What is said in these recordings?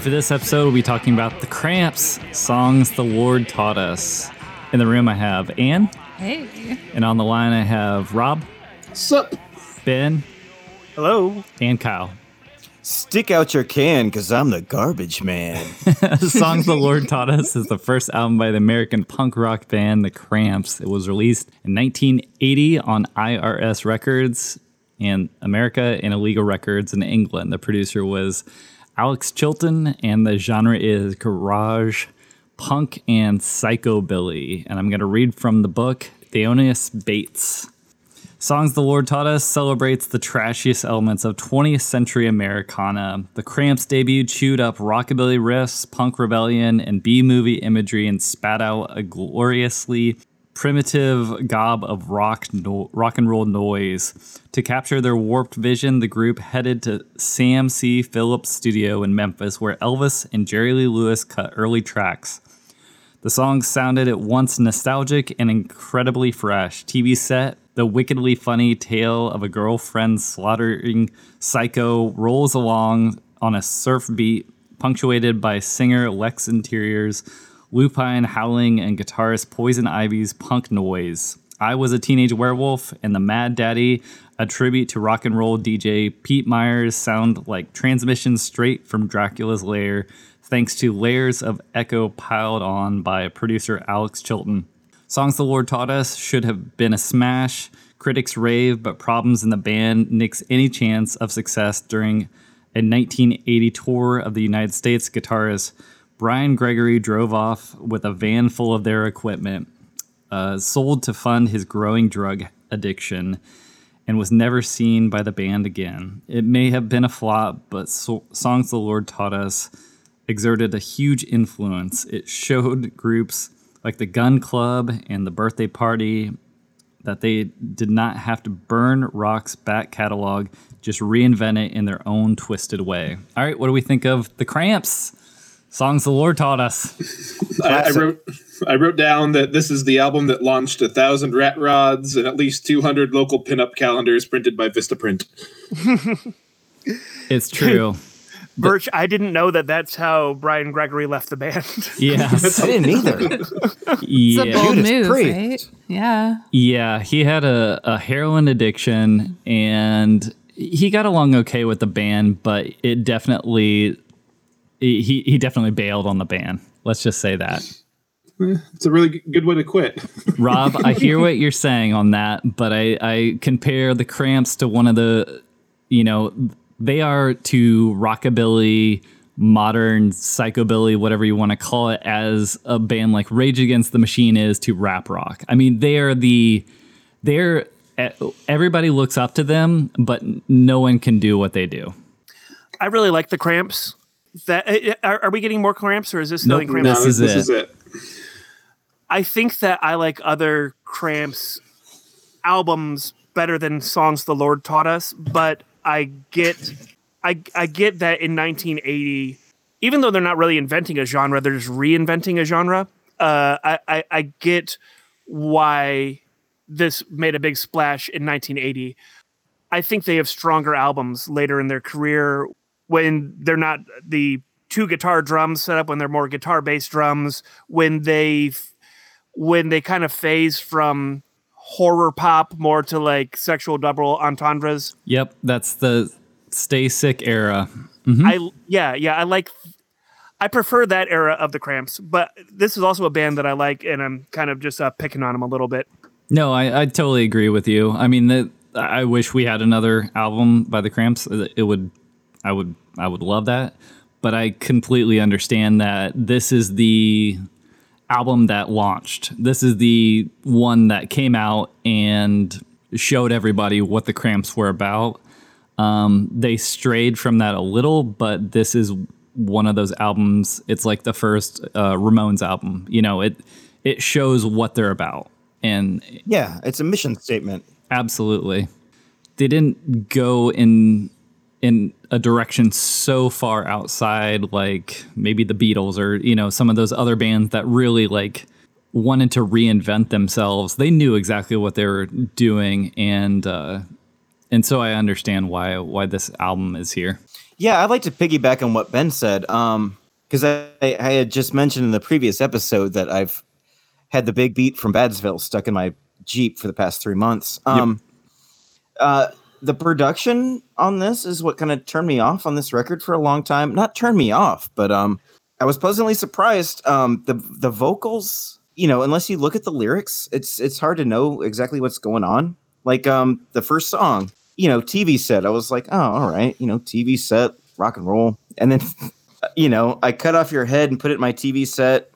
For this episode, we'll be talking about the Cramps songs the Lord taught us. In the room, I have Anne, Hey. and on the line, I have Rob, Sup? Ben, Hello. and Kyle. Stick out your can, because I'm the garbage man. Songs the Lord Taught Us is the first album by the American punk rock band The Cramps. It was released in 1980 on IRS Records in America and Illegal Records in England. The producer was Alex Chilton, and the genre is garage, punk, and psychobilly. And I'm going to read from the book Theonius Bates. Songs the Lord Taught Us celebrates the trashiest elements of 20th century Americana. The Cramps debut chewed up rockabilly riffs, punk rebellion, and B movie imagery and spat out a gloriously primitive gob of rock, no- rock and roll noise. To capture their warped vision, the group headed to Sam C. Phillips' studio in Memphis, where Elvis and Jerry Lee Lewis cut early tracks. The song sounded at once nostalgic and incredibly fresh. TV set, the wickedly funny tale of a girlfriend slaughtering psycho rolls along on a surf beat, punctuated by singer Lux Interior's lupine howling and guitarist Poison Ivy's punk noise. I was a teenage werewolf, and the Mad Daddy, a tribute to rock and roll DJ Pete Myers, sound like transmissions straight from Dracula's lair, thanks to layers of echo piled on by producer Alex Chilton. Songs the Lord Taught Us should have been a smash. Critics rave, but problems in the band nix any chance of success during a 1980 tour of the United States. Guitarist Brian Gregory drove off with a van full of their equipment, uh, sold to fund his growing drug addiction, and was never seen by the band again. It may have been a flop, but so- Songs the Lord Taught Us exerted a huge influence. It showed groups like the Gun Club and the Birthday Party that they did not have to burn rock's back catalog, just reinvent it in their own twisted way. All right, what do we think of the Cramps? Songs the Lord taught us. I, I wrote I wrote down that this is the album that launched a thousand rat rods and at least two hundred local pinup calendars printed by Vistaprint. It's true. Birch, I didn't know that that's how Brian Gregory left the band. Yeah, I didn't either. It's a Yeah. bold Judas move, Priest. right? Yeah. Yeah, he had a, a heroin addiction and he got along okay with the band, but it definitely he he definitely bailed on the band. Let's just say that. Eh, it's a really good way to quit. Rob, I hear what you're saying on that, but I, I compare the Cramps to one of the, you know, they are to rockabilly, modern psychobilly, whatever you want to call it, as a band like Rage Against the Machine is to rap rock. I mean, they are the, they're everybody looks up to them, but no one can do what they do. I really like the Cramps. That uh, are, are we getting more Cramps or is this the Nope, Cramps? This No, is this it. is it. I think that I like other Cramps albums better than songs the Lord taught us, but I get I I get that in 1980, even though they're not really inventing a genre, they're just reinventing a genre. Uh, I, I I get why this made a big splash in 1980. I think they have stronger albums later in their career when they're not the two guitar drums set up when they're more guitar based drums when they when they kind of phase from horror pop more to like sexual double entendres. Yep, that's the Stay Sick era. I yeah yeah I like I prefer that era of the Cramps, but this is also a band that I like, and I'm kind of just uh, picking on them a little bit. No, I, I totally agree with you. I mean, the, I wish we had another album by the Cramps. It would, I would, I would love that. But I completely understand that this is the album that launched. This is the one that came out and showed everybody what the Cramps were about. Um, they strayed from that a little, but this is one of those albums. It's like the first uh, Ramones album. You know, it it shows what they're about, and Yeah, it's a mission statement. Absolutely. They didn't go in in a direction so far outside like maybe the Beatles or you know some of those other bands that really like wanted to reinvent themselves. They knew exactly what they were doing and uh and so I understand why why this album is here. Yeah, I'd like to piggyback on what Ben said. Um, because I, I had just mentioned in the previous episode that I've had the big beat from Badsville stuck in my Jeep for the past three months. Um, uh, the production on this is what kind of turned me off on this record for a long time. Not turned me off, but um, I was pleasantly surprised. Um, the the vocals, you know, unless you look at the lyrics, it's it's hard to know exactly what's going on. Like um, the first song, you know, TV set. I was like, oh, all right, you know, TV set, rock and roll, and then, you know, I cut off your head and put it in my TV set.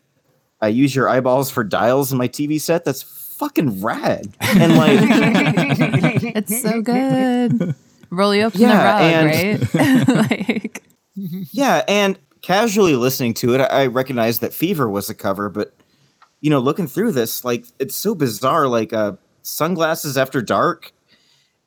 I use your eyeballs for dials in my TV set. That's fucking rad. And like, It's so good. Roll you up Yeah, in the rug, right? like, yeah, and casually listening to it, I I recognized that Fever was a cover, but you know, looking through this, like, it's so bizarre. Like, uh, Sunglasses After Dark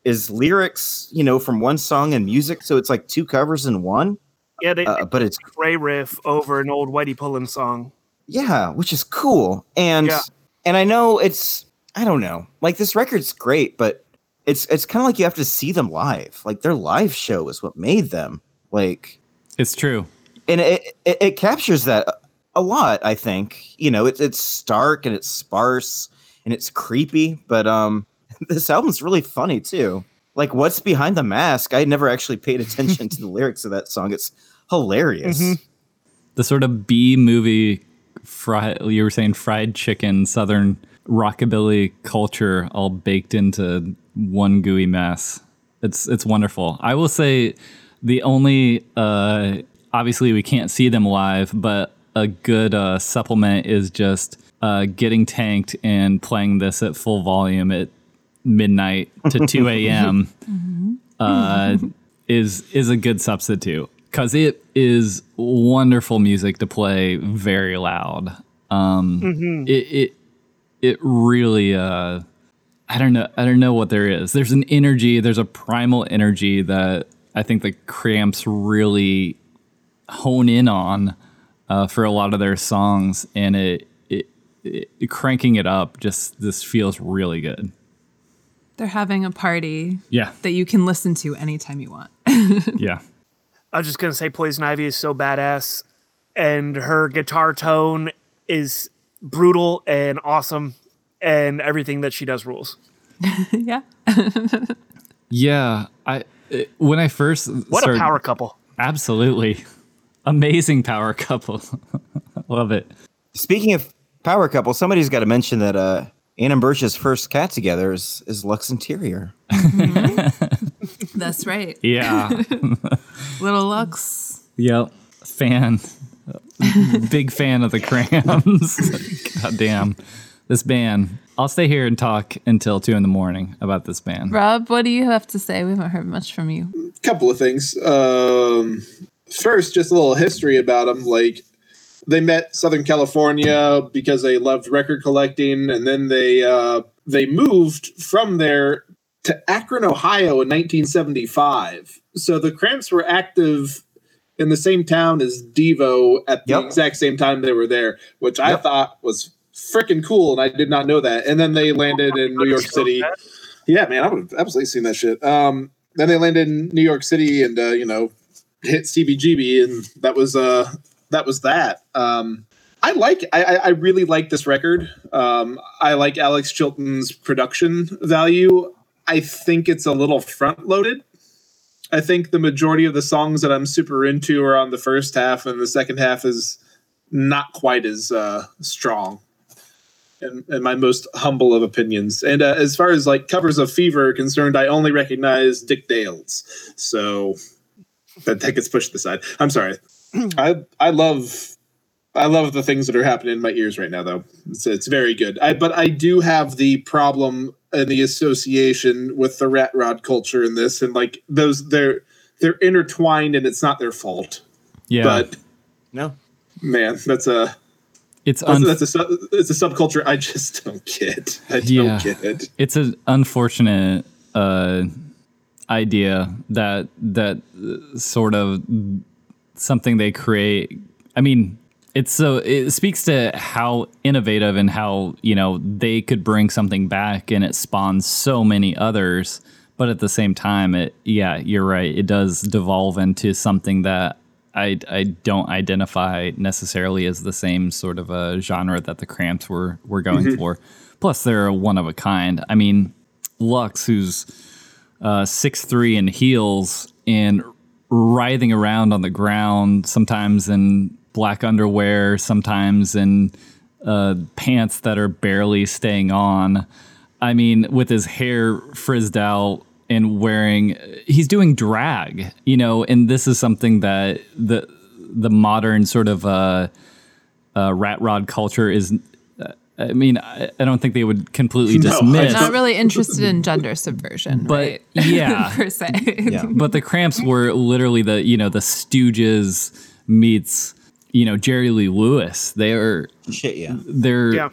is lyrics, you know, from one song and music, so it's like two covers in one. Yeah, they Uh, but it's Wray riff over an old Whitey Pullen song. yeah, which is cool. And Yeah. and I know it's I don't know, like this record's great, but it's it's kind of like you have to see them live. Like their live show is what made them. Like It's true. and it, it it captures that a lot i think you know it's it's stark and it's sparse and it's creepy but um this album's really funny too like what's behind the mask i never actually paid attention to the lyrics of that song it's hilarious the sort of B movie fried you were saying fried chicken southern rockabilly culture all baked into one gooey mess. It's it's wonderful. I will say the only uh obviously we can't see them live, but a good uh supplement is just uh getting tanked and playing this at full volume at midnight to 2 a.m. uh, is is a good substitute because it is wonderful music to play very loud. Um, It it it really uh, I don't know I don't know what there is. There's an energy. There's a primal energy that I think the Cramps really hone in on uh, for a lot of their songs, and it, it, it cranking it up just this feels really good. they're having a party Yeah, that you can listen to anytime you want. yeah. I was just gonna say Poison Ivy is so badass, and her guitar tone is brutal and awesome, and everything that she does rules. yeah. Yeah, I it- when I first What started, a power couple! absolutely amazing power couple. Love it. speaking of power couple somebody's got to mention that uh Ann and Birch's first cat together is, is Lux Interior. That's right. Yeah. Little Lux. yep. Fan. Big fan of the Cramps. God damn. This band. I'll stay here and talk until two in the morning about this band. Rob, what do you have to say? We haven't heard much from you. couple of things. Um, first, just a little history about them. Like they met Southern California because they loved record collecting, and then they uh, they moved from there to Akron, Ohio, in 1975. So the Cramps were active in the same town as Devo at the Yep. exact same time they were there, which I thought was freaking cool, and I did not know that. And then they landed in New York City. Yeah, man, I would have absolutely seen that shit. Um, then they landed in New York City and uh, you know hit CBGB, and that was uh that was that. Um, I like. I, I I really like this record. Um, I like Alex Chilton's production value. I think it's a little front loaded. I think the majority of the songs that I'm super into are on the first half, and the second half is not quite as uh, strong. In, in my most humble of opinions, and uh, as far as like covers of Fever are concerned, I only recognize Dick Dale's, so that, that gets pushed aside. I'm sorry. I I love I love the things that are happening in my ears right now, though. It's, it's very good. I, but I do have the problem and the association with the rat rod culture in this, and like those, they're they're intertwined, and it's not their fault. Yeah, But No. man, that's a it's that's, un- that's a it's a subculture I just don't get. I don't Yeah. get it. it's an unfortunate uh, idea that that uh, sort of something they create. I mean, it's so it speaks to how innovative and how you know they could bring something back and it spawns so many others. But at the same time, it yeah, you're right. It does devolve into something that I I don't identify necessarily as the same sort of a genre that the Cramps were were going for. Plus, they're one of a kind. I mean, Lux, who's uh, six three in heels and writhing around on the ground, sometimes in black underwear, sometimes and uh, pants that are barely staying on. I mean, with his hair frizzed out and wearing, he's doing drag, you know, and this is something that the the modern sort of uh, uh, rat rod culture is. uh, I mean, I, I don't think they would completely dismiss. No, I dismiss. Not really interested in gender subversion, But, right? yeah. per se. Yeah. but the cramps were literally the you know the stooges meets you know jerry lee lewis they are Shit, yeah. they're Yeah.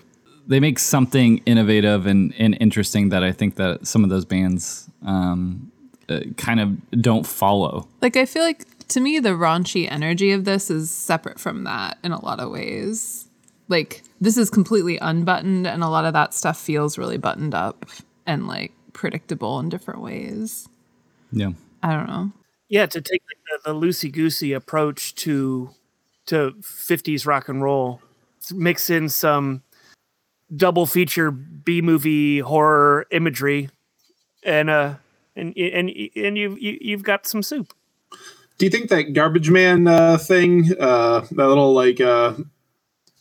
they make something innovative and, and interesting that i think that some of those bands um, uh, kind of don't follow Like I feel like to me the raunchy energy of this is separate from that in a lot of ways. Like this is completely unbuttoned and a lot of that stuff feels really buttoned up and like predictable in different ways. yeah I don't know. Yeah, to take the, the loosey goosey approach to to 50s rock and roll, mix in some double feature B movie horror imagery, and uh, and and and you you you've got some soup. Do you think that Garbage Man uh, thing, uh, that little like, uh,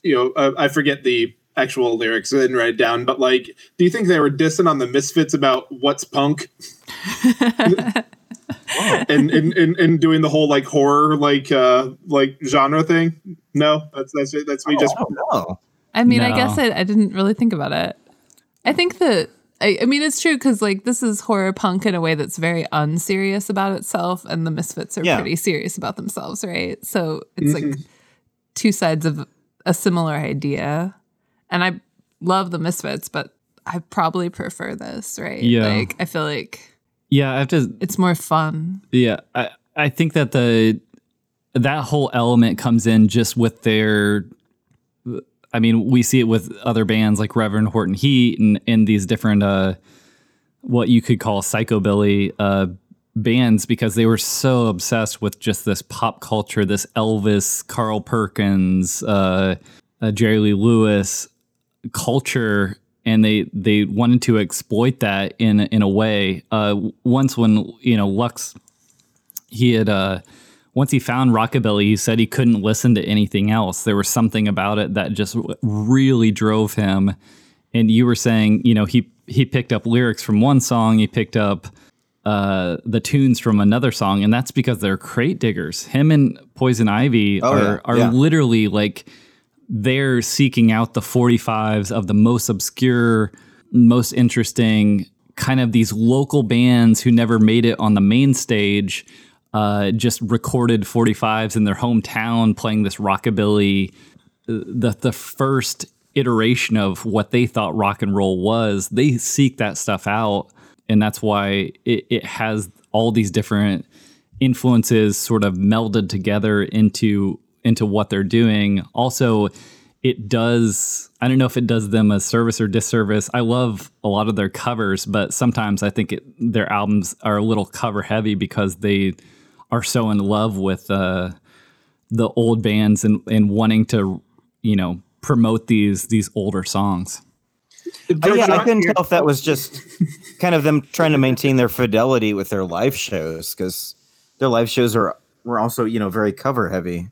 you know, I, I forget the actual lyrics, I didn't write it down, but like, do you think they were dissing on the Misfits about what's punk? and, and, and and doing the whole like horror like uh like genre thing no that's that's it that's me just no. I mean, I guess I, I didn't really think about it. I think that I, I mean it's true because like this is horror punk in a way that's very unserious about itself, and the Misfits are Yeah. pretty serious about themselves, right? So it's like two sides of a similar idea. And I love the Misfits, but I probably prefer this, right? Yeah. Like I feel like yeah i have to it's more fun. Yeah, I I think that the that whole element comes in just with their. I mean, we see it with other bands like Reverend Horton Heat and in these different uh, what you could call psychobilly uh, bands because they were so obsessed with just this pop culture, this Elvis, Carl Perkins, uh, uh, Jerry Lee Lewis culture and they they wanted to exploit that in in a way. Uh once when you know lux he had uh once he found rockabilly he said he couldn't listen to anything else. There was something about it that just really drove him. And you were saying you know he he picked up lyrics from one song he picked up uh the tunes from another song and that's because they're crate diggers. Him and poison ivy Oh, are yeah, are yeah. literally like they're seeking out the 45s of the most obscure, most interesting kind of these local bands who never made it on the main stage, uh, just recorded 45s in their hometown playing this rockabilly, uh, the, the first iteration of what they thought rock and roll was. They seek that stuff out. And that's why it, it has all these different influences sort of melded together into into what they're doing. Also, it does I don't know if it does them a service or disservice. I love a lot of their covers, but sometimes I think it, their albums are a little cover heavy because they are so in love with uh, the old bands and, and wanting to you know, promote these these older songs. Oh, yeah, I couldn't tell if that was just kind of them trying to maintain their fidelity with their live shows because their live shows are were also you know very cover heavy.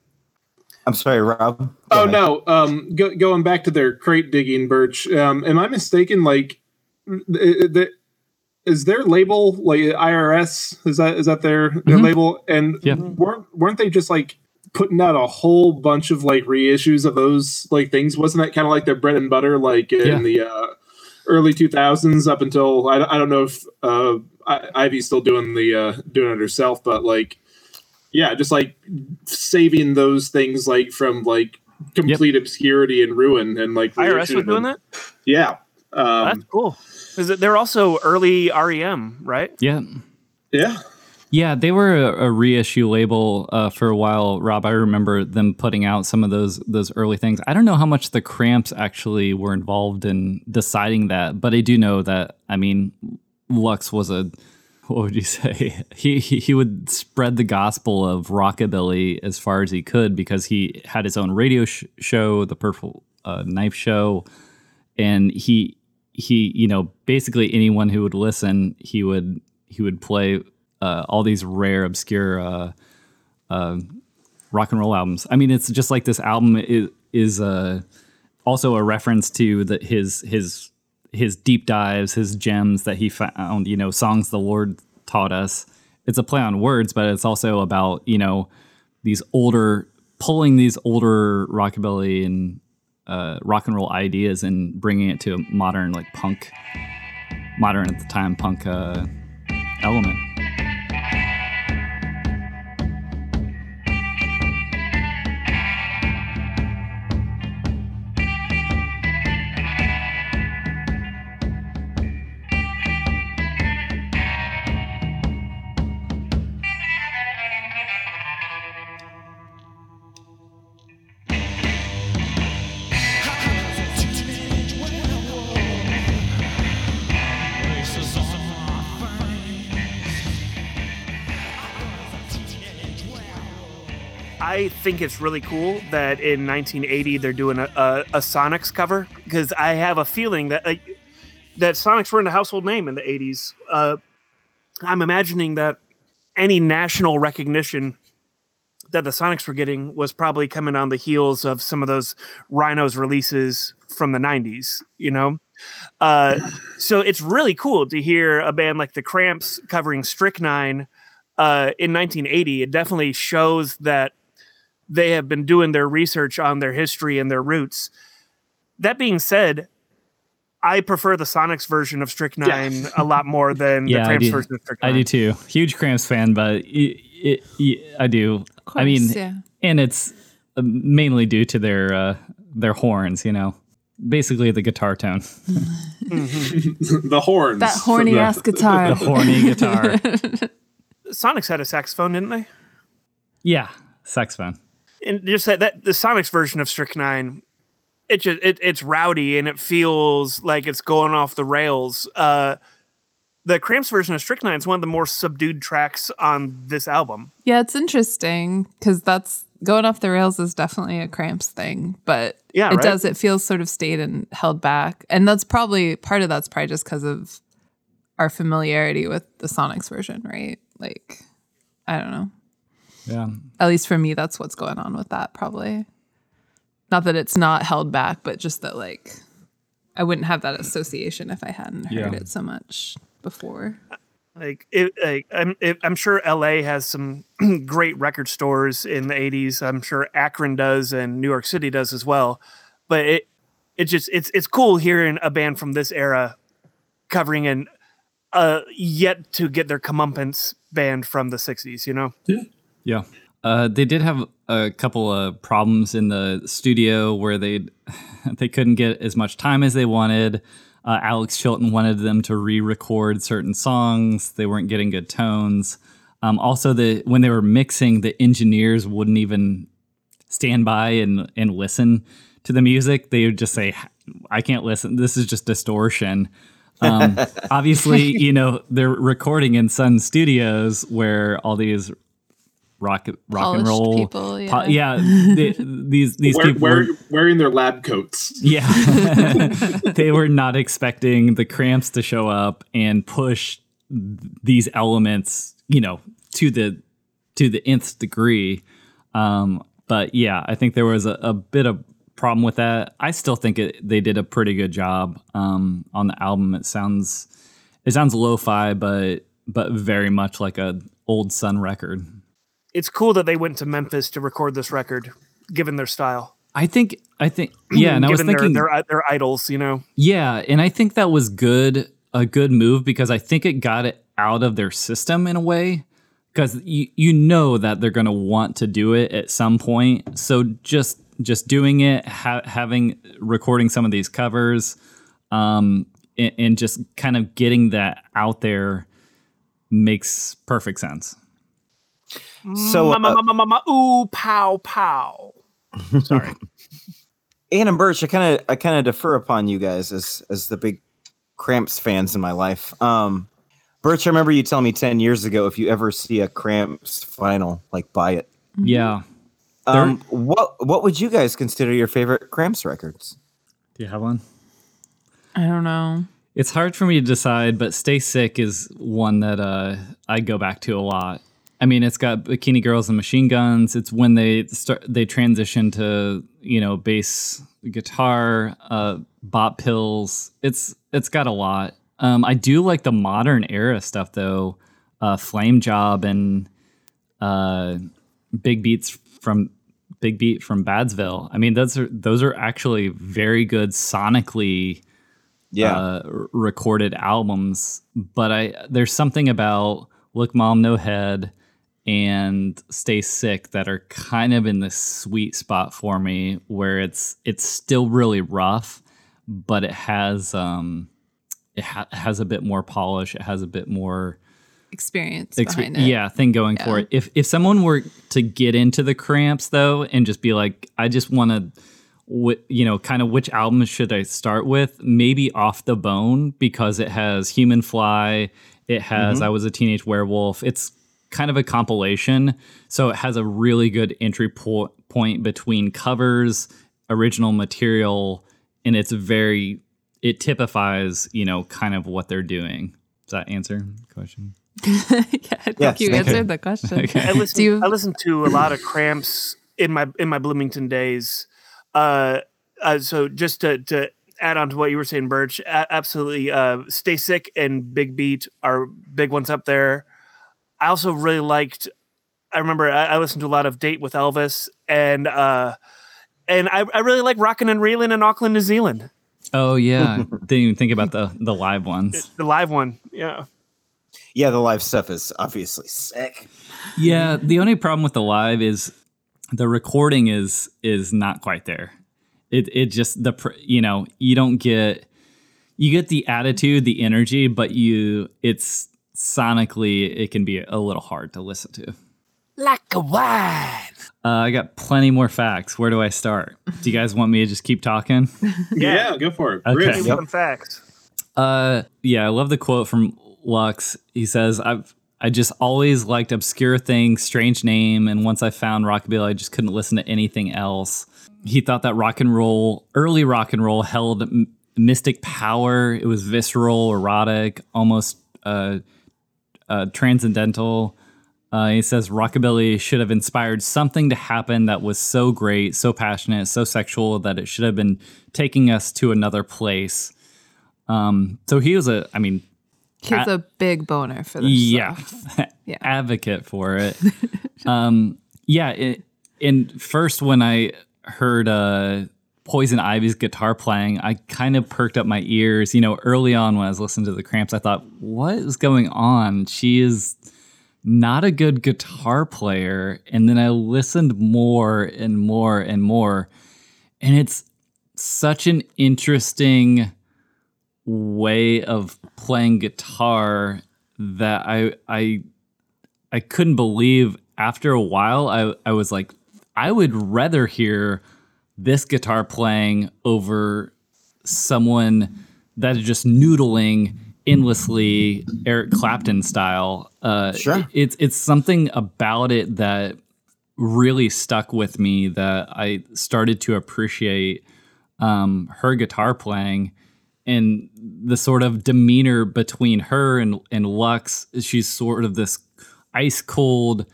I'm sorry, Rob. Go Oh ahead. no! Um, go, going back to their crate digging, Birch. Um, am I mistaken? Like, th- th- is their label like IRS? Is that is that their their Mhm. label? And Yeah. weren't weren't they just like putting out a whole bunch of like reissues of those like things? Wasn't that kind of like their bread and butter? Like in Yeah. the uh, early two thousands up until I, I don't know if uh, I, Ivy's still doing the uh, doing it herself, but like yeah, just like saving those things like from like complete obscurity and ruin and like IRS was reissuing doing that. Yeah. Um, That's cool. Is it? They're also early REM, right? Yeah. yeah. Yeah, they were a, a reissue label uh, for a while, Rob. I remember them putting out some of those those early things. I don't know how much the Cramps actually were involved in deciding that, but I do know that. I mean, Lux was a what would you say? He he, he would spread the gospel of rockabilly as far as he could because he had his own radio sh- show, the Purple uh, Knife Show, and he he you know basically anyone who would listen, he would he would play uh, all these rare, obscure uh, uh, rock and roll albums. I mean, it's just like this album is is uh, also a reference to the, his his his deep dives, his gems that he found. You know, songs the Lord taught us. It's a play on words, but it's also about you know these older pulling these older rockabilly and uh, rock and roll ideas and bringing it to a modern like punk, modern at the time punk uh, element. I think it's really cool that in 1980 they're doing a, a, a Sonics cover because I have a feeling that that Sonics were in a household name in the 80s. Uh, I'm imagining that any national recognition that the Sonics were getting was probably coming on the heels of some of those Rhinos releases from the 90s, you know? Uh, so it's really cool to hear a band like the Cramps covering Strychnine uh, in 1980. It definitely shows that they have been doing their research on their history and their roots. That being said, I prefer the Sonics version of Strychnine a lot more than Yeah, the Cramps version of Strychnine. I do too. Huge Cramps fan, but it, it, it, I do. I mean, yeah. and it's uh, mainly due to their uh, their horns. You know, basically the guitar tone, the horns. That horny from the- ass guitar. the horny guitar. Sonics had a saxophone, didn't they? Yeah, saxophone. And just that, that the Sonics version of Strychnine, it just it, it's rowdy and it feels like it's going off the rails. Uh, the Cramps version of Strychnine is one of the more subdued tracks on this album. Yeah, it's interesting because that's going off the rails is definitely a cramps thing, but Yeah, it right? does. It feels sort of stayed and held back, and that's probably part of that's probably just because of our familiarity with the Sonics version, right? Like, I don't know. Yeah, At least for me, that's what's going on with that. Probably not that it's not held back, but just that like I wouldn't have that association if I hadn't heard Yeah. it so much before. Like, it, like I'm, it, I'm sure LA has some great record stores in the 80s. I'm sure Akron does and New York City does as well. But it, it just it's it's cool hearing a band from this era covering an uh yet to get their comeuppance band from the 60s. You know. yeah. Uh, they did have a couple of problems in the studio where they they couldn't get as much time as they wanted. Uh, Alex Chilton wanted them to re-record certain songs. They weren't getting good tones. Um, also, the when they were mixing, the engineers wouldn't even stand by and and listen to the music. They would just say, "I can't listen. This is just distortion." Um, obviously, you know they're recording in Sun Studios where all these rock rock Polished and roll people, po- yeah. yeah the- these these Wear, people wear, were, wearing their lab coats. yeah. They were not expecting the cramps to show up and push these elements you know to the to the nth degree. Um but yeah i think there was a, a bit of problem with that. I still think it, they did a pretty good job um on the album. It sounds it sounds lo-fi but but very much like a old sun record It's cool that they went to Memphis to record this record, given their style. i think i think yeah and i was thinking their, their their idols, you know. Yeah, and I think that was good, a good move because I think it got it out of their system in a way. Because you you know that they're gonna want to do it at some point, so just just doing it, ha- having recording some of these covers, um, and, and just kind of getting that out there makes perfect sense. So, ma, ma, uh, ma, ma, ma, ma, ooh, pow, pow. Sorry. Ian and Birch, I kind of I kind of defer upon you guys as as the big Cramps fans in my life. Um, Birch, I remember you telling me ten years ago if you ever see a Cramps final, like buy it. Yeah. Um, what what would you guys consider your favorite Cramps records? Do you have one? I don't know. It's hard for me to decide, but Stay Sick is one that uh, I go back to a lot. I mean, it's got Bikini Girls and Machine Guns. It's when they start they transition to you know bass guitar, uh, bop pills. It's it's got a lot. Um, I do like the modern era stuff though, uh, Flame Job and uh, Big Beats from Big Beat from Badsville. I mean, those are those are actually very good sonically Yeah, uh, recorded albums, but I there's something about Look Mom No Head and Stay Sick that are kind of in the sweet spot for me where it's it's still really rough, but it has um it ha- has a bit more polish, it has a bit more Experience expe- behind it. yeah thing going for it. If if someone were to get into the cramps though and just be like, I just want to, wh- you know, kind of which album should I start with? Maybe Off the Bone because it has Human Fly, it has Mm-hmm. I Was a Teenage Werewolf. It's kind of a compilation, so it has a really good entry po- point between covers, original material, and it's very it typifies you know kind of what they're doing. Does that answer the question? yeah, I think Yes, you thank you. answered the question. I listened, Do you- I listened to a lot of Cramps in my in my Bloomington days. Uh, uh, so just to, to add on to what you were saying, Birch, a- absolutely. Uh, Stay Sick and Big Beat are big ones up there. I also really liked. I remember I, I listened to a lot of Date with Elvis, and uh, and I, I really like Rockin' and Reelin' in Auckland, New Zealand, Oh yeah, didn't even think about the the live ones. the live one. Yeah, yeah, the live stuff is obviously sick. Yeah, the only problem with the live is the recording is is not quite there. It it just the pr- you know you don't get you get the attitude, the energy, but you it's sonically it can be a little hard to listen to. like a wine. Uh, I got plenty more facts. Where do I start? Do you guys want me to just keep talking? Yeah, go for it. Okay. Riff. Fun facts. Uh, yeah, I love the quote from Lux. He says, "I've I just always liked obscure things, strange name, and once I found rockabilly, I just couldn't listen to anything else." He thought that rock and roll, early rock and roll, held m- mystic power. It was visceral, erotic, almost uh, uh, transcendental. Uh, he says rockabilly should have inspired something to happen that was so great, so passionate, so sexual that it should have been taking us to another place. Um, so he was a, I mean, He's a big boner for this. yeah, stuff. Yeah. advocate for it. um, yeah, it, and first when I heard uh, Poison Ivy's guitar playing, I kind of perked up my ears. You know, early on when I was listening to the Cramps, I thought, "What is going on?" She is not a good guitar player. And then I listened more and more and more, and it's such an interesting way of playing guitar that I I I couldn't believe after a while I I was like I would rather hear this guitar playing over someone that is just noodling endlessly Eric Clapton style. Uh, Sure. It's it's something about it that really stuck with me that I started to appreciate um, her guitar playing and the sort of demeanor between her and, and Lux. She's sort of this ice cold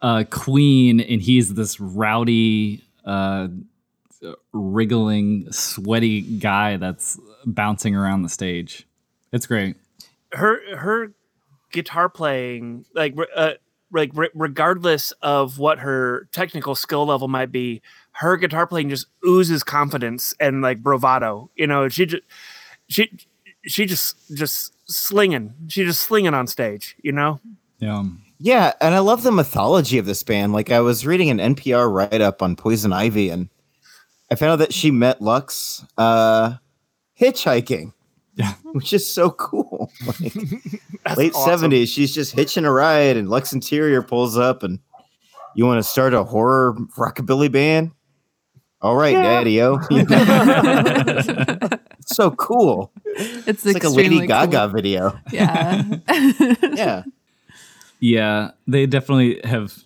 uh, queen, and he's this rowdy, uh, wriggling, sweaty guy that's bouncing around the stage. It's great. her her guitar playing like uh, like re- regardless of what her technical skill level might be her guitar playing just oozes confidence and like bravado you know she just she she just just slinging she just slinging on stage you know Yeah. Yeah, and I love the mythology of this band. Like I was reading an NPR write up on Poison Ivy, and I found out that she met Lux uh, hitchhiking. Yeah. which is so cool. Like, late awesome. seventies, she's just hitching a ride, and Lux Interior pulls up, and you want to start a horror rockabilly band? All right, Daddy-O. it's so cool. It's, It's like a Lady Gaga cool. video. Yeah. Yeah. Yeah, they definitely have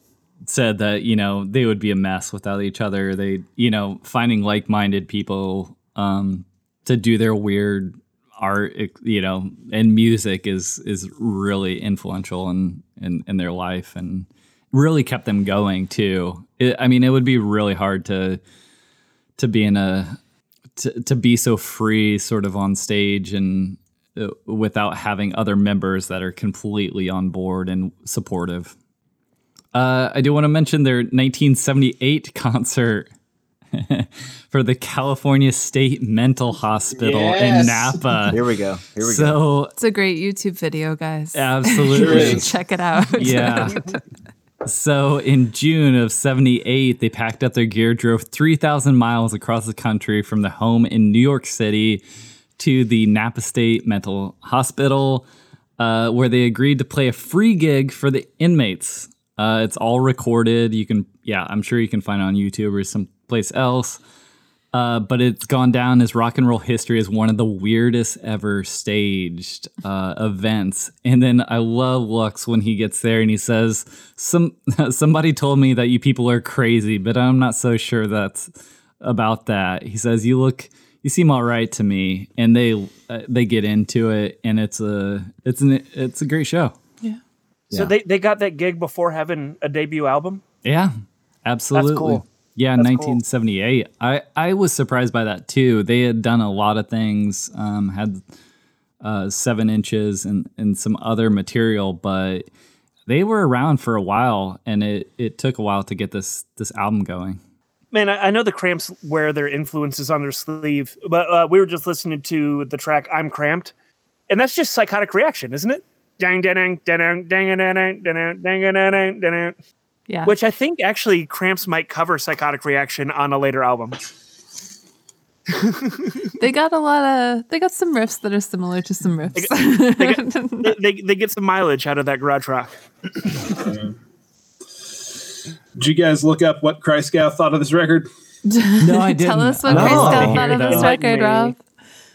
said that, you know, they would be a mess without each other. They, you know, finding like-minded people um to do their weird art, you know, and music is is really influential in in, in their life and really kept them going too. It, I mean, it would be really hard to to be in a to, to be so free sort of on stage and uh, without having other members that are completely on board and supportive. Uh, I do want to mention their 1978 concert for the California State Mental Hospital in Napa. Here we go. Here we go. So it's a great YouTube video, guys. absolutely, Check it out. yeah. So in June of 78, they packed up their gear, drove 3,000 miles across the country from the home in New York City to the Napa State Mental Hospital, uh, where they agreed to play a free gig for the inmates. Uh, it's all recorded. You can, yeah, I'm sure you can find it on YouTube or someplace else. Uh, but it's gone down as rock and roll history as one of the weirdest ever staged uh, events. And then I love Lux when he gets there and he says, "Some somebody told me that you people are crazy, but I'm not so sure that's about that." He says, "You look, you seem all right to me," and they uh, they get into it, and it's a it's an it's a great show. So Yeah. they, they got that gig before having a debut album Yeah, absolutely. cool. Yeah, That's cool. 1978. I I was surprised by that too. They had done a lot of things, um, had uh, seven inches and and some other material, but they were around for a while, and it it took a while to get this this album going. Man, I, I know the Cramps wear their influences on their sleeve, but uh, we were just listening to the track "I'm Cramped," and that's just psychotic reaction, isn't it? Dang, dang, dang, dang, dang, dang, dang, dang, dang, dang, dang. Yeah. Which I think actually Cramps might cover psychotic reaction on a later album. they got a lot of they got some riffs that are similar to some riffs. They get, they, they, they get some mileage out of that garage rock. Did you guys look up what Christgau thought of this record? No, I didn't. Tell us what I Chris wanted to Gal hear thought of this record. Rob.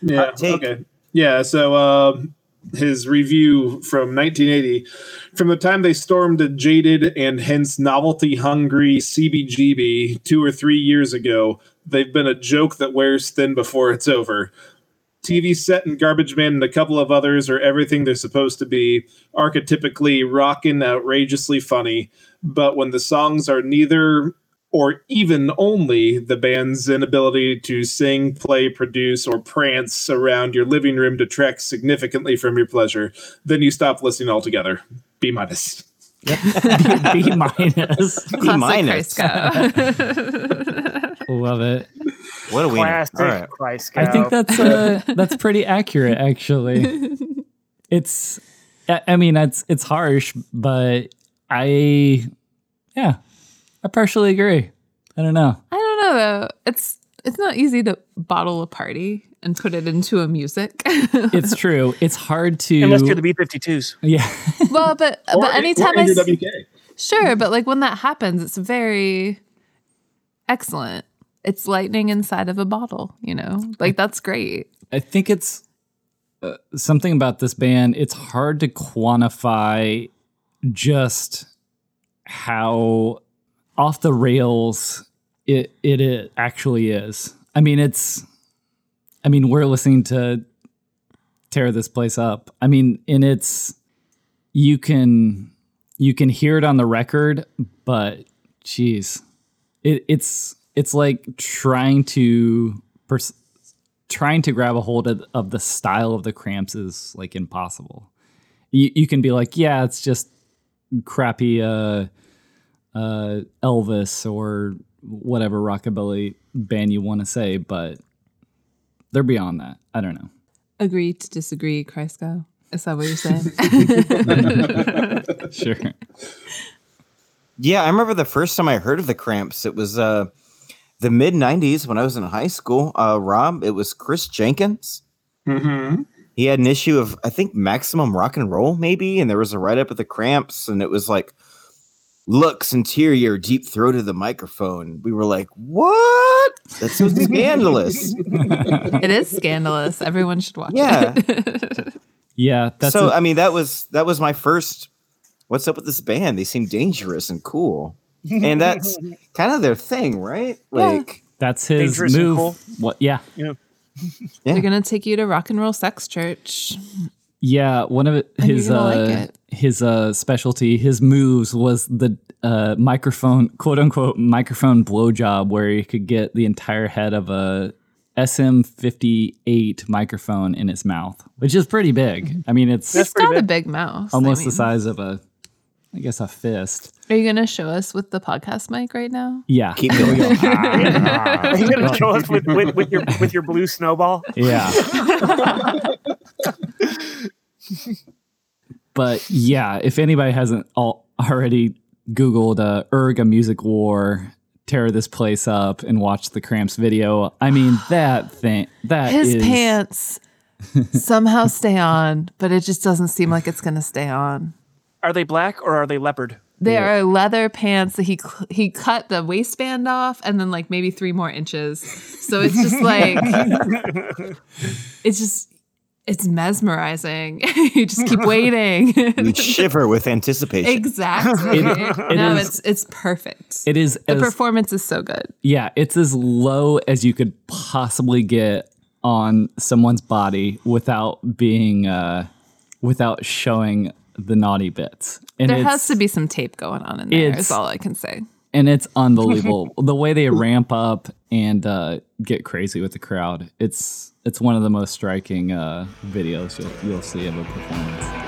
Yeah. Okay. Yeah. So uh, his review from 1980, from the time they stormed a jaded and hence novelty-hungry CBGB two or three years ago, they've been a joke that wears thin before it's over. TV set and Garbage Man and a couple of others are everything they're supposed to be, archetypically rockin', outrageously funny. But when the songs are neither or even only the band's inability to sing, play, produce, or prance around your living room detracts significantly from your pleasure, then you stop listening altogether. B minus. B minus. Classic minus. Love it. What a wiener. Classic All right. Christ I think that's uh, that's pretty accurate, actually. It's, I I mean, it's it's harsh, but I, yeah, I partially agree. I don't know. I don't know though. It's it's not easy to bottle a party and put it into a music. It's true. It's hard to. unless you're the B52s. yeah, well, but Or- but anytime or I Andrew sure, but like when that happens, it's very excellent. It's lightning inside of a bottle, you know? Like that's great. I think it's uh, something about this band. It's hard to quantify just how off the rails it it, it actually is. I mean, it's. I mean, we're listening to tear this place up. I mean, and it's you can you can hear it on the record, but geez, it, it's it's like trying to pers- trying to grab a hold of, of the style of the Cramps is like impossible. You you can be like, yeah, it's just crappy uh, uh, Elvis or whatever rockabilly band you want to say, but they're beyond that. I don't know. Agree to disagree, Christgau. Is that what you're saying? Sure. Yeah, I remember the first time I heard of the Cramps. It was uh, the mid '90s when I was in high school. Uh, Rob, it was Chris Jenkins. Mm-hmm. He had an issue of I think Maximum Rock and Roll, maybe, and there was a write up of the Cramps, and it was like Lux Interior, deep throat of the microphone. We were like, "What? That's so scandalous!" it is scandalous. Everyone should watch Yeah. it. Yeah, that's so a- I mean, that was that was my first. What's up with this band? They seem dangerous and cool, and that's kind of their thing, right? Like, that's his move. cool. What? Yeah, They're gonna take you to rock and roll sex church. Yeah, one of it, And you're his uh, like his uh, specialty, his moves was the uh, microphone, quote unquote, microphone blowjob, where he could get the entire head of a SM58 microphone in his mouth, which is pretty big. I mean, it's It's pretty got a big. big mouth. almost I the size of a, I guess, a fist. Are you gonna show us with the podcast mic right now? Yeah, keep going. Are you gonna show us with, with, with your with your blue snowball? Yeah. but yeah, if anybody hasn't all already Googled uh, Urgh! A Music War, tear this place up, and watch the Cramps video, I mean that thing that His is- pants somehow stay on, but it just doesn't seem like it's gonna stay on. Are they black or are they leopard? They are leather pants that he he cut the waistband off and then like maybe three more inches. So it's just like it's just it's mesmerizing. you just keep waiting. You shiver with anticipation. exactly. it no, is- it's it's perfect. It is the as, performance is so good. yeah, it's as low as you could possibly get on someone's body without being uh, without showing the naughty bits. And There has to be some tape going on in there. it's- all I can say. And it's unbelievable the way they ramp up and uh, get crazy with the crowd. It's it's one of the most striking uh, videos you'll, you'll see of a performance.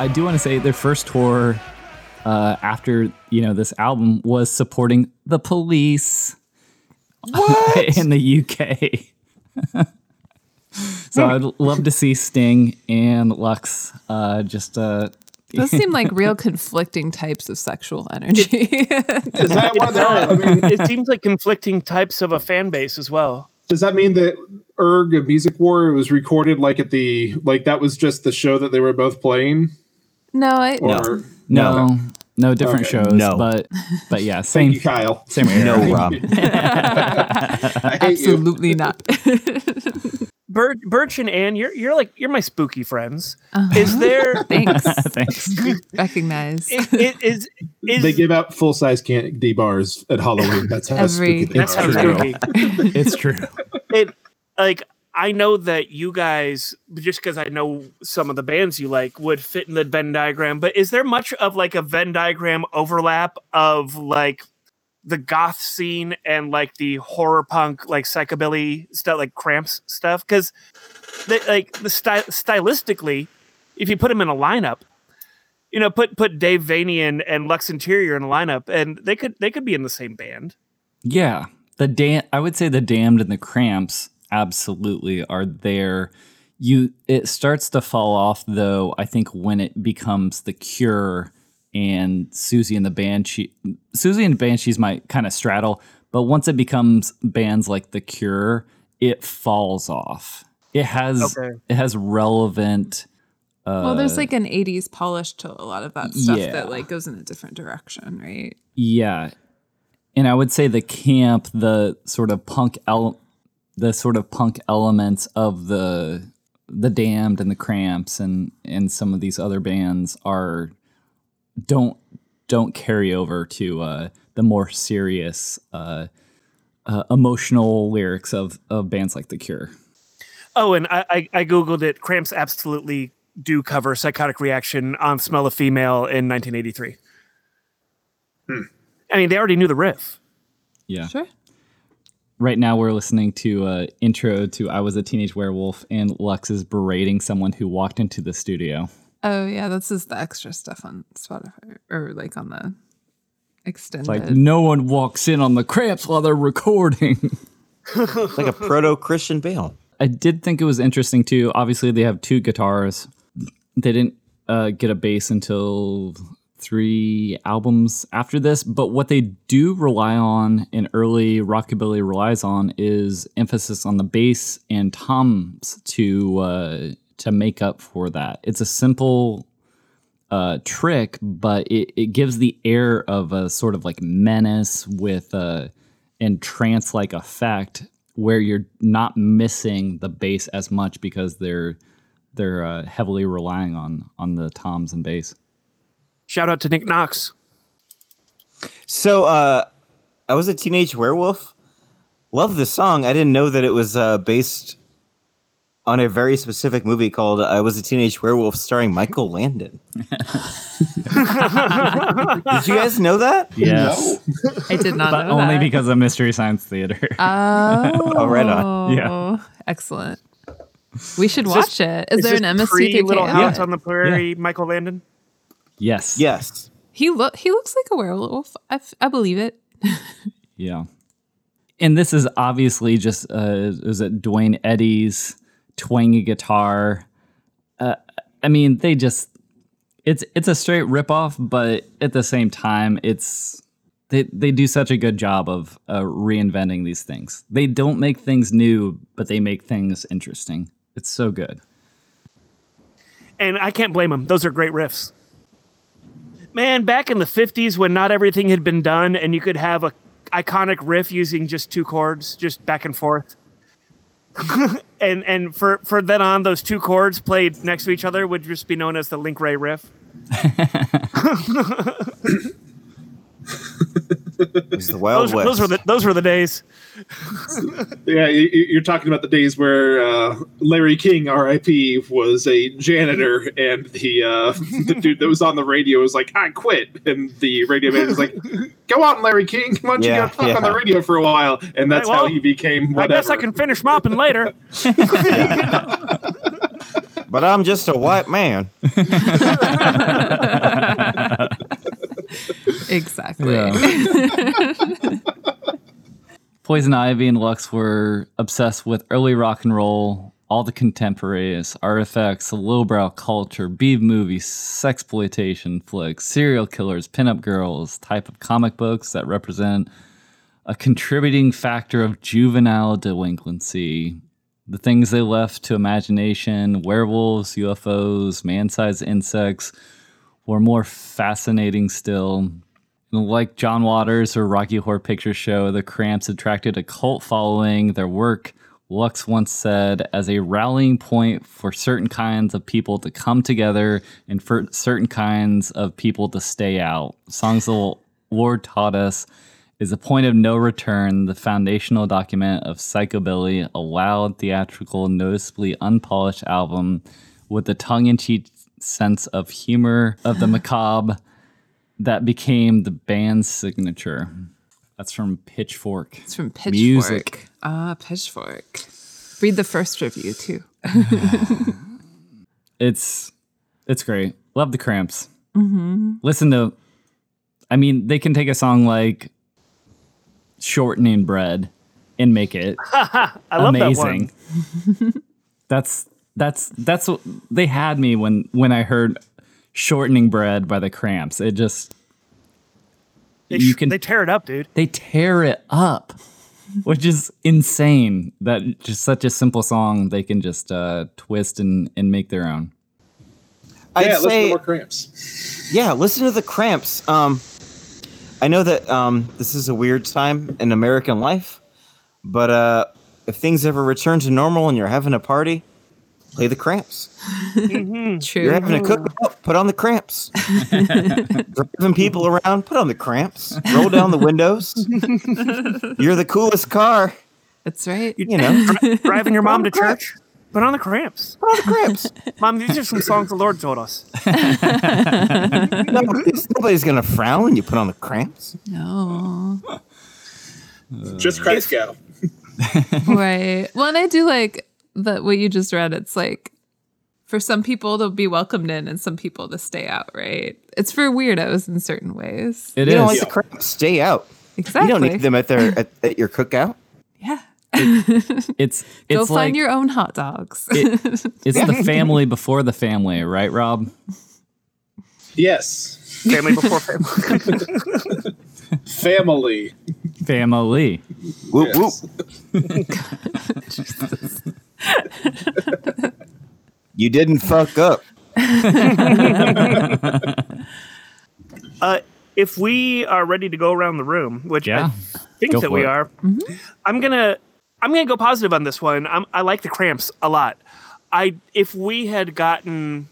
I do want to say their first tour uh, after you know this album was supporting the police in the UK. so I'd love to see Sting and Lux uh, just uh, Those seem like real conflicting types of sexual energy. Is that why they're? I mean, it seems like conflicting types of a fan base as well. does that mean that Urgh! A Music War was recorded like at the like that was just the show that they were both playing? No, I Or no, no, different Okay. shows, No. but but yeah, thank same you, Kyle. same era. No, Rob. I hate you. absolutely not. Birch, Birch and Ann, you're you're like you're my spooky friends. Uh-huh. Is there Thanks. Thanks. Recognize. is, is, is They give out full size candy bars at Halloween. That's how Every- spooky they that's how spooky. It's true. it like I know that you guys just because I know some of the bands you like would fit in the Venn diagram, but is there much of like a Venn diagram overlap of like the goth scene and like the horror punk like psychobilly stuff like cramps stuff because like the sty- stylistically if you put them in a lineup you know, put put Dave Vanian and Lux Interior in a lineup, and they could they could be in the same band. Yeah, the dam. I would say the damned and the cramps absolutely are there. You it starts to fall off though. I think when it becomes the Cure and Siouxsie and the Banshee, Siouxsie and the Banshees might kind of straddle, but once it becomes bands like the Cure, it falls off. It has Okay. it has relevant. well, there's like uh, an 80s polish to a lot of that stuff yeah. that like goes in a different direction, right? Yeah. And I would say the camp, the sort of punk el- the sort of punk elements of the the damned and the cramps and and some of these other bands are don't don't carry over to uh the more serious uh, uh emotional lyrics of of bands like the cure Oh, and I, I, I googled it. Cramps absolutely do cover "Psychotic Reaction" on "Smell of Female" in 1983. I mean, they already knew the riff. yeah Sure. Right now we're listening to uh intro to i was a teenage werewolf and lux is berating someone who walked into the studio Oh yeah, this is the extra stuff on Spotify or like on the extended. like no one walks in on the cramps while they're recording It's like a proto Christian Bale. I did think it was interesting too. Obviously, they have two guitars. They didn't uh, get a bass until three albums after this. But what they do rely on, and early rockabilly relies on, is emphasis on the bass and toms to uh, to make up for that. It's a simple uh, trick, but it, it gives the air of a sort of like menace with a and trance like effect where you're not missing the bass as much because they're they're uh, heavily relying on on the toms and bass. Shout out to Nick Knox. So, uh, I was a teenage werewolf. Love the song. I didn't know that it was uh, based on a very specific movie called "I Was a Teenage Werewolf" starring Michael Landon. Did you guys know that? Yes, I did not but know only that. because of Mystery Science Theater. Oh, Oh, right on. Yeah. excellent. We should watch it. Is, there an pre MST Little House out? on the Prairie? Michael Landon. Yes. Yes. He look he looks like a werewolf. I, f- I believe it. Yeah. And this is obviously just uh is it Duane Eddy's twangy guitar. Uh, I mean, they just it's it's a straight ripoff, but at the same time, it's they they do such a good job of uh, reinventing these things. They don't make things new, but they make things interesting. It's so good. And I can't blame them. Those are great riffs. Man, back in the 50s when not everything had been done and you could have a iconic riff using just two chords, just back and forth. and and for, for then on, those two chords played next to each other would just be known as the Link Wray riff. It was the Wild Those, West. those were the those were the days. Yeah, you, you- you're talking about the days where uh, Larry King, R.I.P., was a janitor, and the uh, the dude that was on the radio was like, "I quit," and the radio man was like, "Go on, Larry King, why don't you Yeah, go talk on the radio for a while?" And that's Right, well, how he became I guess I can finish mopping later. but I'm just a white man. Exactly. Poison Ivy and Lux were obsessed with early rock and roll, all the contemporaries, artifacts, lowbrow culture, B movies, sexploitation flicks, serial killers, pinup girls, type of comic books that represent a contributing factor of juvenile delinquency. The things they left to imagination, werewolves, UFOs, man-sized insects, were more fascinating still. Like John Waters or Rocky Horror Picture Show, the Cramps attracted a cult following. Their work, Lux once said, as a rallying point for certain kinds of people to come together and for certain kinds of people to stay out. Songs the Lord taught us is a point of no return, the foundational document of Psychobilly, a loud, theatrical, noticeably unpolished album with the tongue in cheek sense of humor of the macabre that became the band's signature. That's from Pitchfork. It's from Pitchfork. Music. Ah, Pitchfork. Read the first review too. It's it's great. Love the cramps. listen to. I mean, they can take a song like "Shortening Bread" and make it I love amazing. that one. that's that's that's what they had me when when I heard "Shortening Bread" by the Cramps. It just They, you can- they tear it up, dude. they tear it up, which is insane. That just such a simple song they can just uh, twist and and make their own. I'd yeah, listen to say, more cramps. yeah, listen to the Cramps. Um, I know that um, this is a weird time in American life, but uh, if things ever return to normal and you're having a party, play the Cramps. Mm-hmm. True. You're having a cookout, mm-hmm. put on the Cramps. Driving people around, put on the Cramps. Roll down the windows. You're the coolest car, That's right. you know. Dri- driving your mom to church, put on the cramps. Put on the Cramps. Mom, these are some songs the Lord told us. Nobody's, nobody's gonna frown when you put on the Cramps. No. Just Christ Cow. right. Well, and I do like that what you just read. It's like for some people to be welcomed in and some people to stay out, right? It's for weirdos in certain ways. It You is. don't like the Cramps? Stay out. Exactly. You don't need them at their at, at your cookout. Yeah. It's it's Go like find your own hot dogs. it, it's the family before the family, right, Rob? Yes. Family before family. Family. Family. Whoop Yes. whoop. You didn't fuck up. Uh, if we are ready to go around the room, which Yeah. I think Go that we it. are, I'm gonna I'm gonna go positive on this one. I'm, I like the Cramps a lot. I if we had gotten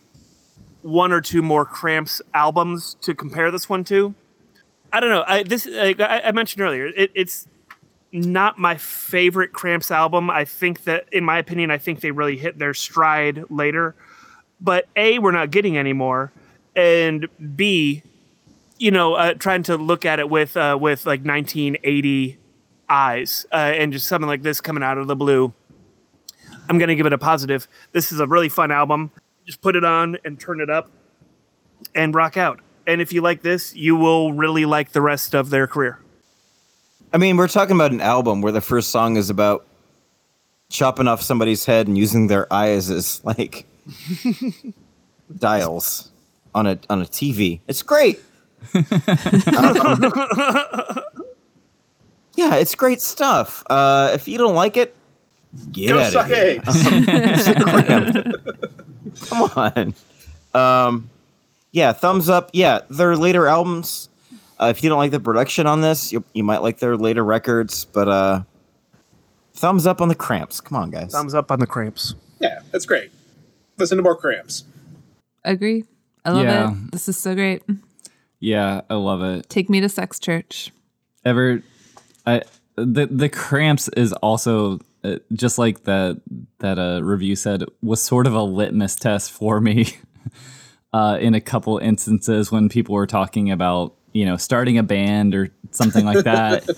one or two more Cramps albums to compare this one to, I don't know. I, this like I, I mentioned earlier, it, it's not my favorite Cramps album. I think that, in my opinion, I think they really hit their stride later. But a, we're not getting any more, and b, you know, uh, trying to look at it with uh, with like 1980 eyes, uh, and just something like this coming out of the blue. I'm gonna give it a positive. This is a really fun album. Just put it on and turn it up, and rock out. And if you like this, you will really like the rest of their career. I mean, we're talking about an album where the first song is about chopping off somebody's head and using their eyes as like dials on a on a TV. It's great. Yeah, it's great stuff. Uh, if you don't like it, get Go out suck of here. eggs. Come on. Um, yeah, thumbs up. Yeah, their later albums. Uh, if you don't like the production on this, you, you might like their later records, but uh, thumbs up on the Cramps. Come on, guys. Thumbs up on the cramps. yeah, that's great. Listen to more cramps. Agree. I love Yeah. it. This is so great. Yeah, I love it. Take me to sex church. Ever, I the the cramps is also uh, just like that that uh, review said was sort of a litmus test for me. Uh, in a couple instances when people were talking about you know starting a band or something like that,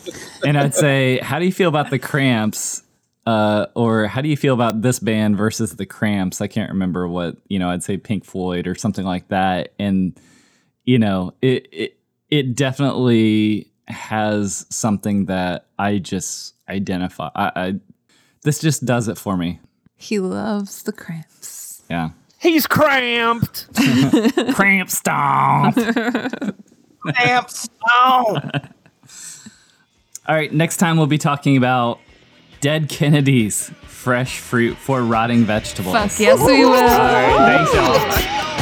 and I'd say, "How do you feel about the Cramps?" Uh, or how do you feel about this band versus the Cramps? I can't remember what you know. I'd say Pink Floyd or something like that, and you know, it it it definitely has something that I just identify. I, I this just does it for me. He loves the cramps. Yeah. He's cramped. Cramp stomp. Cramps. All right, next time we'll be talking about dead Kennedys, fresh fruit for rotting vegetables. Fuck yes, we will. All right, thanks y'all.